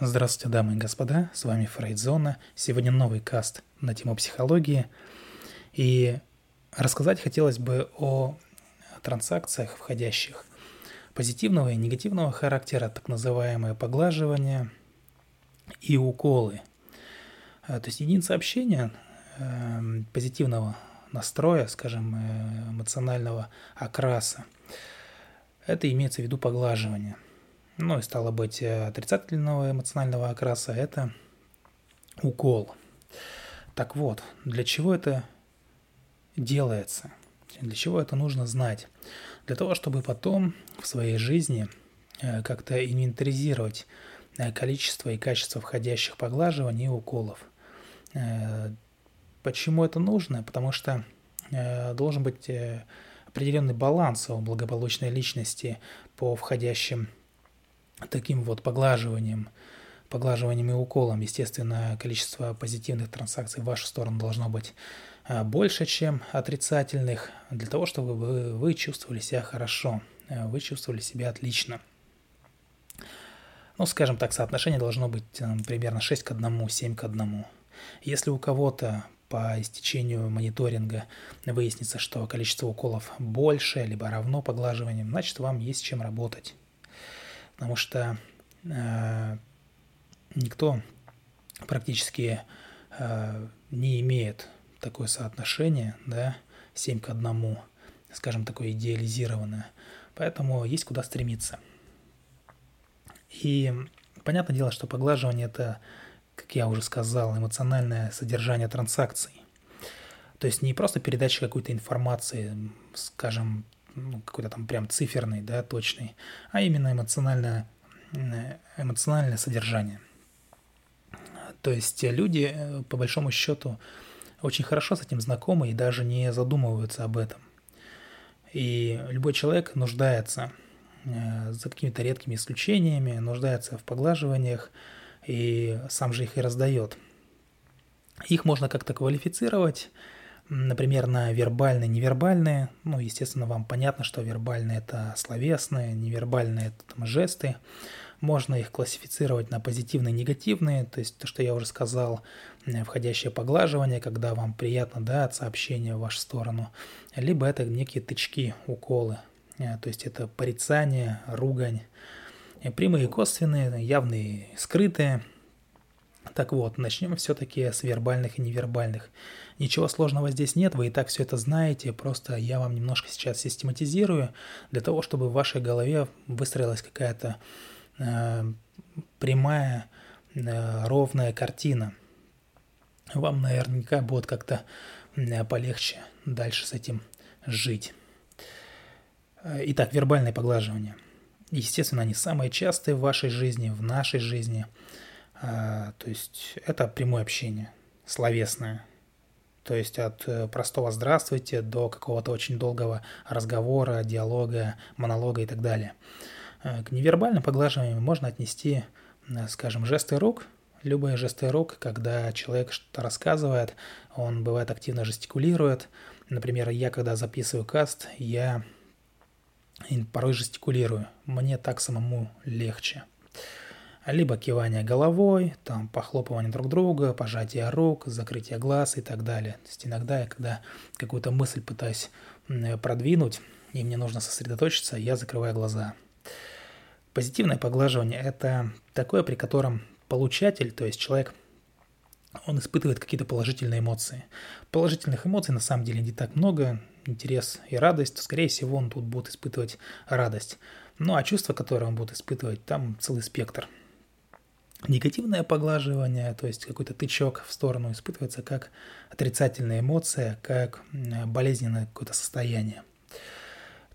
Здравствуйте, дамы и господа, с вами Фрейдзона. Сегодня новый каст на тему психологии. И рассказать хотелось бы о транзакциях, входящих позитивного и негативного характера, так называемые поглаживания и уколы. А, то есть единица общения эм, позитивного настроя, скажем, э, эмоционального окраса, это имеется в виду поглаживание – ну и стало быть, э, отрицательного эмоционального окраса – это укол. Так вот, для чего это делается? Для чего это нужно знать? Для того, чтобы потом в своей жизни э, как-то инвентаризировать э, количество и качество входящих поглаживаний и уколов. Почему это нужно? Потому что должен быть определенный баланс у благополучной личности по входящим таким вот поглаживанием, поглаживанием и уколом, естественно, количество позитивных транзакций в вашу сторону должно быть а, больше, чем отрицательных, для того, чтобы вы, вы чувствовали себя хорошо, а, вы чувствовали себя отлично. Ну, скажем так, соотношение должно быть примерно 6 к 1, 7 к 1. Если у кого-то по истечению мониторинга выяснится, что количество уколов больше, либо равно поглаживаниям, значит, вам есть чем работать потому что э, никто практически э, не имеет такое соотношение, да, 7 к 1, скажем, такое идеализированное. Поэтому есть куда стремиться. И понятное дело, что поглаживание – это, как я уже сказал, эмоциональное содержание транзакций. То есть не просто передача какой-то информации, скажем, ну, какой-то там прям циферный, да, точный, а именно эмоциональное, эмоциональное содержание. То есть люди, э, по большому счету, очень хорошо с этим знакомы и даже не задумываются об этом. И любой человек нуждается, э, за какими-то редкими исключениями, нуждается в поглаживаниях и сам же их и раздает. Их можно как-то квалифицировать, например, на вербальные, невербальные. Ну, естественно, вам понятно, что вербальные – это словесные, невербальные – это там, жесты. Можно их классифицировать на позитивные и негативные, то есть то, что я уже сказал, входящее поглаживание, когда вам приятно да, от сообщения в вашу сторону, либо это некие тычки, уколы, э, то есть это порицание, ругань, прямые косвенные, явные скрытые – так вот, начнем все-таки с вербальных и невербальных. Ничего сложного здесь нет, вы и так все это знаете, просто я вам немножко сейчас систематизирую, для того, чтобы в вашей голове выстроилась какая-то э, прямая, э, ровная картина. Вам наверняка будет как-то э, полегче дальше с этим жить. Э, итак, вербальное поглаживание. Естественно, они самые частые в вашей жизни, в нашей жизни – то есть это прямое общение, словесное. То есть от э, простого «здравствуйте» до какого-то очень долгого разговора, диалога, монолога и так далее. Э, к невербальным поглаживаниям можно отнести, э, скажем, жесты рук, любые жесты рук, когда человек что-то рассказывает, он бывает активно жестикулирует. Например, я когда записываю каст, я порой жестикулирую. Мне так самому легче либо кивание головой, там похлопывание друг друга, пожатие рук, закрытие глаз и так далее. То есть иногда я, когда какую-то мысль пытаюсь продвинуть, и мне нужно сосредоточиться, я закрываю глаза. Позитивное поглаживание – это такое, при котором получатель, то есть человек, он испытывает какие-то положительные эмоции. Положительных эмоций на самом деле не так много, интерес и радость, скорее всего, он тут будет испытывать радость. Ну а чувства, которые он будет испытывать, там целый спектр – Негативное поглаживание, то есть какой-то тычок в сторону испытывается как отрицательная эмоция, как болезненное какое-то состояние.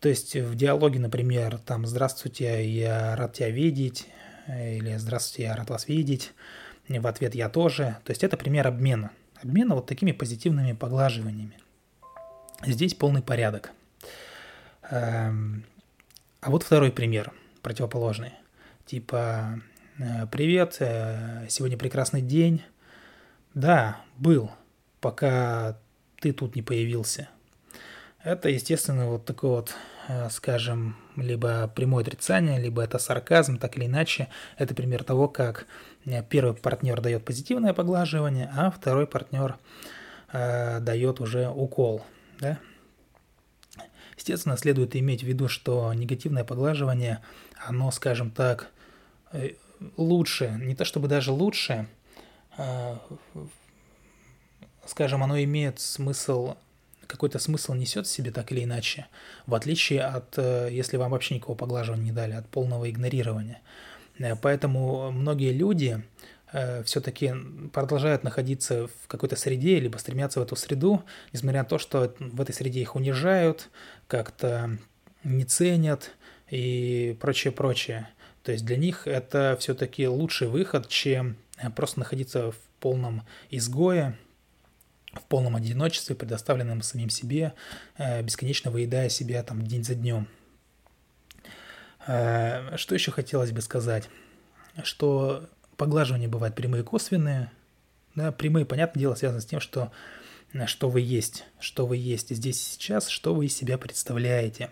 То есть в диалоге, например, там «Здравствуйте, я рад тебя видеть» или «Здравствуйте, я рад вас видеть», в ответ «Я тоже». То есть это пример обмена. Обмена вот такими позитивными поглаживаниями. Здесь полный порядок. Эм, а вот второй пример, противоположный. Типа «Привет, э, сегодня прекрасный день». «Да, был, пока ты тут не появился». это, естественно, вот такое вот, э, скажем, либо прямое отрицание, либо это сарказм, так или иначе. Это пример того, как э, первый партнер дает позитивное поглаживание, а второй партнер э, дает уже укол. Да? Естественно, следует иметь в виду, что негативное поглаживание, оно, скажем так, э, лучше, не то чтобы даже лучше, а, скажем, оно имеет смысл, какой-то смысл несет в себе так или иначе, в отличие от, э, если вам вообще никакого поглаживания не дали, от полного игнорирования. Э, поэтому многие люди э, все-таки продолжают находиться в какой-то среде, либо стремятся в эту среду, несмотря на то, что в этой среде их унижают, как-то не ценят и прочее, прочее. То есть для них это все-таки лучший выход, чем просто находиться в полном изгое, в полном одиночестве, предоставленном самим себе, э, бесконечно выедая себя там день за днем. Э, что еще хотелось бы сказать? Что поглаживания бывают прямые и косвенные. Да, прямые, понятное дело, связаны с тем, что, э, что вы есть, что вы есть здесь и сейчас, что вы из себя представляете,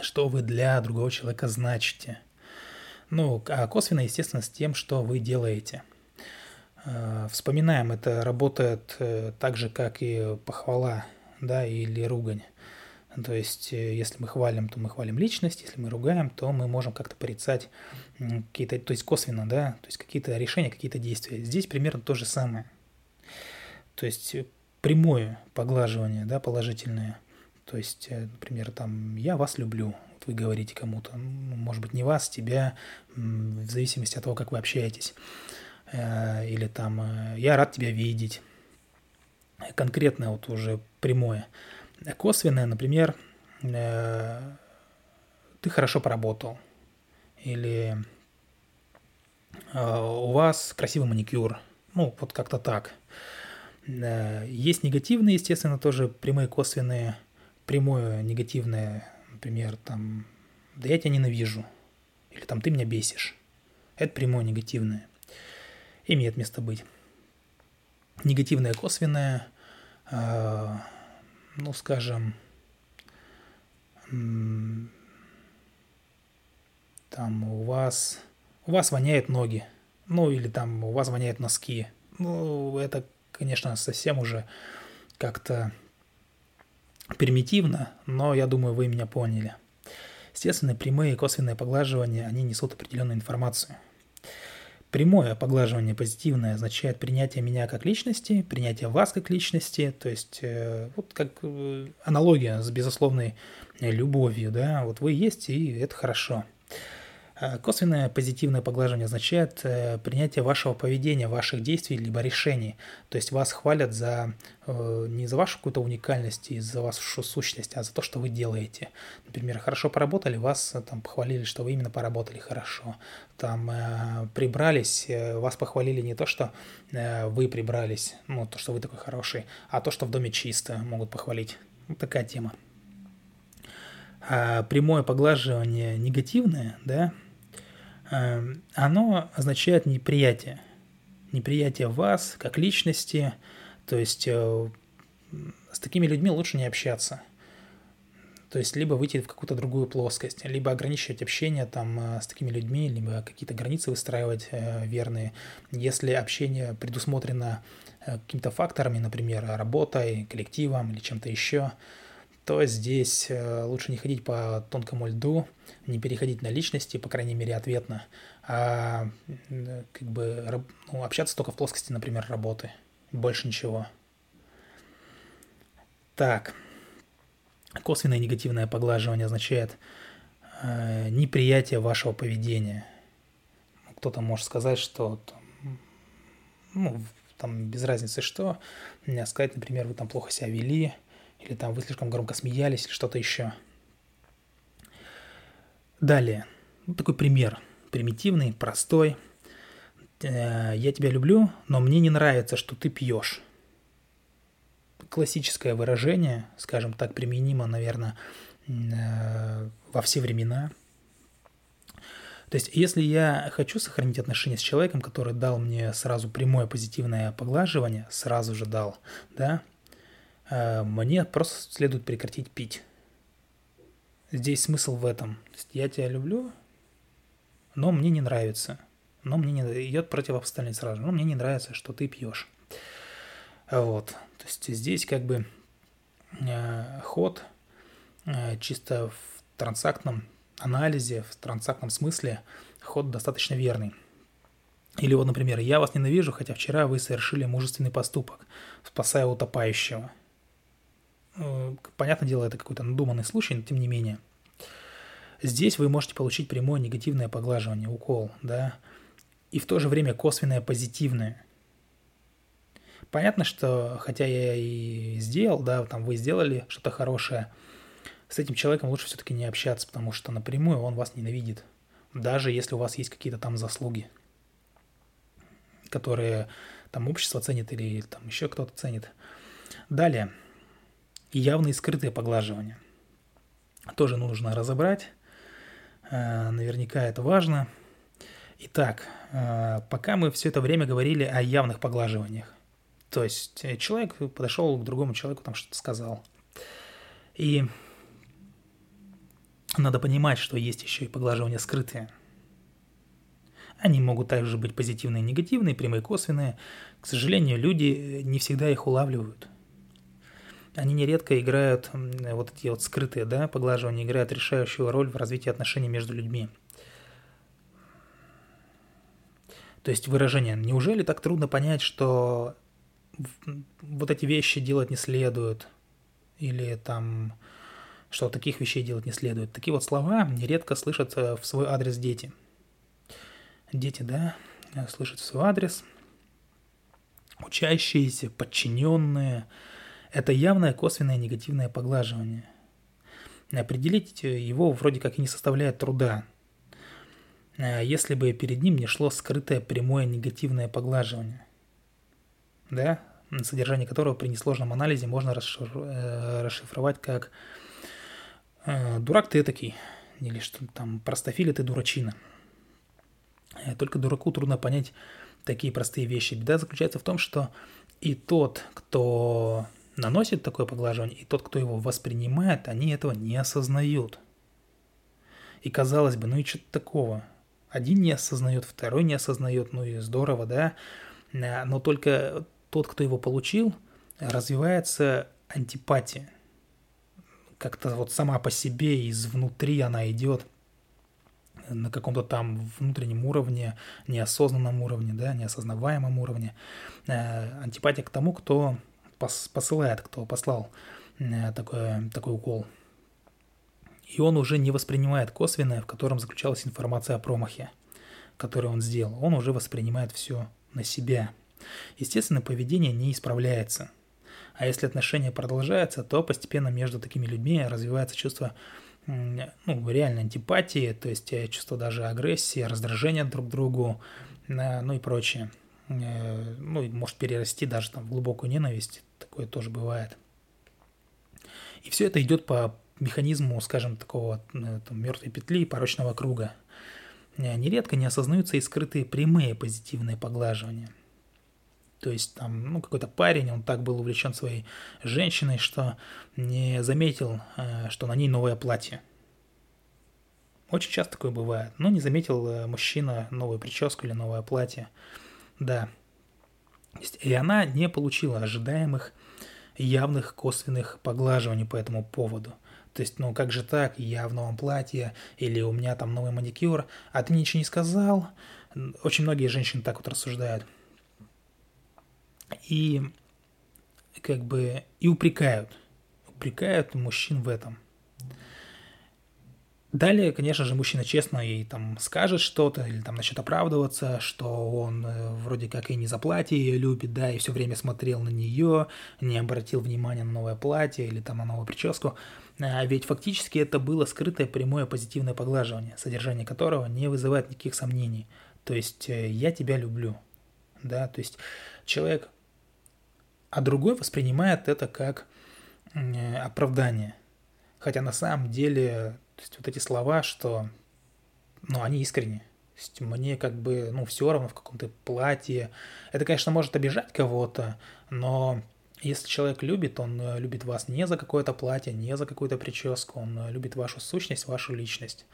что вы для другого человека значите. Ну, а косвенно, естественно, с тем, что вы делаете – Э, вспоминаем, это работает э, так же, как и похвала, да, или ругань. То есть, э, если мы хвалим, то мы хвалим личность, если мы ругаем, то мы можем как-то порицать какие-то, то есть косвенно, да, то есть какие-то решения, какие-то действия. Здесь примерно то же самое. То есть прямое поглаживание, да, положительное. То есть, например, там, я вас люблю, вот вы говорите кому-то, может быть, не вас, тебя, в зависимости от того, как вы общаетесь. Э, или там э, «я рад тебя видеть». Конкретное вот уже прямое. Косвенное, например, э, «ты хорошо поработал» или «у вас красивый маникюр». Ну, вот как-то так. Есть негативные, естественно, тоже прямые, косвенные. Прямое негативное, например, там «да я тебя ненавижу» или там «ты меня бесишь». Это прямое негативное имеет место быть. Негативное косвенное, э, ну, скажем, там у вас, у вас воняют ноги, ну, или там у вас воняют носки. Ну, это, конечно, совсем уже как-то примитивно, но я думаю, вы меня поняли. Естественно, прямые и косвенные поглаживания, они несут определенную информацию – Прямое поглаживание позитивное означает принятие меня как личности, принятие вас как личности, то есть э, вот как э, аналогия с безусловной любовью, да, вот вы есть, и это хорошо. Э, косвенное позитивное поглаживание означает э, принятие вашего поведения, ваших действий либо решений. То есть вас хвалят за э, не за вашу какую-то уникальность и за вашу сущность, а за то, что вы делаете. Например, хорошо поработали, вас там похвалили, что вы именно поработали хорошо. Там прибрались, вас похвалили не то, что вы прибрались, ну то, что вы такой хороший, а то, что в доме чисто, могут похвалить. Вот такая тема. А прямое поглаживание негативное, да, оно означает неприятие. Неприятие вас как личности, то есть э, с такими людьми лучше не общаться. То есть либо выйти в какую-то другую плоскость, либо ограничивать общение там э, с такими людьми, либо какие-то границы выстраивать э, верные. Если общение предусмотрено какими-то факторами, например, работой, коллективом или чем-то еще, то здесь э, лучше не ходить по тонкому льду, не переходить на личности, по крайней мере, ответно, а как бы ну, общаться только в плоскости, например, работы. Больше ничего. Так. Косвенное негативное поглаживание означает э, неприятие вашего поведения. Кто-то может сказать, что ну, там без разницы что, сказать, например, вы там плохо себя вели, или там вы слишком громко смеялись, или что-то еще. Далее. Вот такой пример. Примитивный, простой. Э, я тебя люблю, но мне не нравится, что ты пьешь. Классическое выражение, скажем так, применимо, наверное, э, во все времена. То есть, если я хочу сохранить отношения с человеком, который дал мне сразу прямое позитивное поглаживание, сразу же дал, да, мне просто следует прекратить пить. Здесь смысл в этом. Я тебя люблю, но мне не нравится. Но мне не идет противопоставление сразу. Но мне не нравится, что ты пьешь. Вот. То есть здесь как бы э, ход э, чисто в трансактном анализе, в трансактном смысле ход достаточно верный. Или вот, например, я вас ненавижу, хотя вчера вы совершили мужественный поступок, спасая утопающего. Э, понятное дело, это какой-то надуманный случай, но тем не менее. Здесь вы можете получить прямое негативное поглаживание, укол, да, и в то же время косвенное позитивное. Понятно, что хотя я и сделал, да, там вы сделали что-то хорошее, с этим человеком лучше все-таки не общаться, потому что напрямую он вас ненавидит, даже если у вас есть какие-то там заслуги, которые там общество ценит или там еще кто-то ценит. Далее, явные скрытые поглаживания. Тоже нужно разобрать. Э, наверняка это важно. Итак, э, пока мы все это время говорили о явных поглаживаниях. То есть э, человек подошел к другому человеку, там что-то сказал. И надо понимать, что есть еще и поглаживания скрытые. Они могут также быть позитивные и негативные, прямые и косвенные. К сожалению, люди не всегда их улавливают – они нередко играют, вот эти вот скрытые, да, поглаживания, играют решающую роль в развитии отношений между людьми. То есть выражение «неужели так трудно понять, что вот эти вещи делать не следует?» Или там что таких вещей делать не следует. Такие вот слова нередко слышат в свой адрес дети. Дети, да, слышат в свой адрес. Учащиеся, подчиненные, это явное косвенное негативное поглаживание. Определить его вроде как и не составляет труда, а если бы перед ним не шло скрытое прямое негативное поглаживание, да, содержание которого при несложном анализе можно э, расшифровать как э, «дурак ты такой» или что там «простофили ты дурачина». Э, только дураку трудно понять такие простые вещи. Беда заключается в том, что и тот, кто наносит такое поглаживание, и тот, кто его воспринимает, они этого не осознают. И казалось бы, ну и что-то такого. Один не осознает, второй не осознает, ну и здорово, да. Э, но только тот, кто его получил, развивается антипатия. Как-то вот сама по себе, изнутри она идет на каком-то там внутреннем уровне, неосознанном уровне, да, неосознаваемом уровне. Э, антипатия к тому, кто посылает, кто послал э, такой, такой укол. И он уже не воспринимает косвенное, в котором заключалась информация о промахе, который он сделал. Он уже воспринимает все на себя. Естественно, поведение не исправляется. А если отношения продолжаются, то постепенно между такими людьми развивается чувство ну, реальной антипатии, то есть э, чувство даже агрессии, раздражения друг к другу, э, ну и прочее. Ну, и может перерасти даже там в глубокую ненависть такое тоже бывает. И все это идет по механизму, скажем, такого э, там, мертвой петли, порочного круга. Э, нередко не осознаются и скрытые прямые позитивные поглаживания. То есть там, ну, какой-то парень, он так был увлечен своей женщиной, что не заметил, э, что на ней новое платье. Очень часто такое бывает. Но не заметил мужчина новую прическу или новое платье. Да, и она не получила ожидаемых явных косвенных поглаживаний по этому поводу. То есть, ну как же так, я в новом платье, или у меня там новый маникюр, а ты ничего не сказал. Очень многие женщины так вот рассуждают. И как бы и упрекают. Упрекают мужчин в этом – Далее, конечно же, мужчина честно ей там скажет что-то или там начнет оправдываться, что он э, вроде как и не за платье ее любит, да, и все время смотрел на нее, не обратил внимания на новое платье или там на новую прическу. А ведь фактически это было скрытое прямое позитивное поглаживание, содержание которого не вызывает никаких сомнений. То есть э, я тебя люблю, да, то есть человек, а другой воспринимает это как э, оправдание. Хотя на самом деле то есть вот эти слова, что, ну, они искренне. То есть мне как бы, ну, все равно в каком-то платье. Это, конечно, может обижать кого-то, но Если человек любит, он э, любит вас не за какое-то платье, не за какую-то прическу, он э, любит вашу сущность, вашу личность.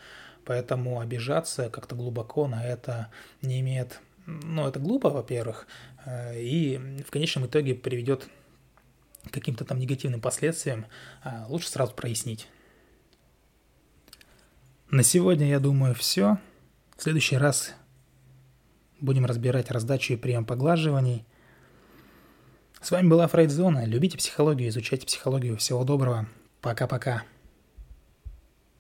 Поэтому обижаться как-то глубоко на это не имеет... Ну, это глупо, во-первых, э, и в конечном итоге приведет к каким-то там негативным последствиям. А лучше сразу прояснить. На сегодня, я думаю, все. В следующий раз будем разбирать раздачу и прием поглаживаний – с вами была Фрейдзона. Любите психологию, изучайте психологию. Всего доброго. Пока-пока.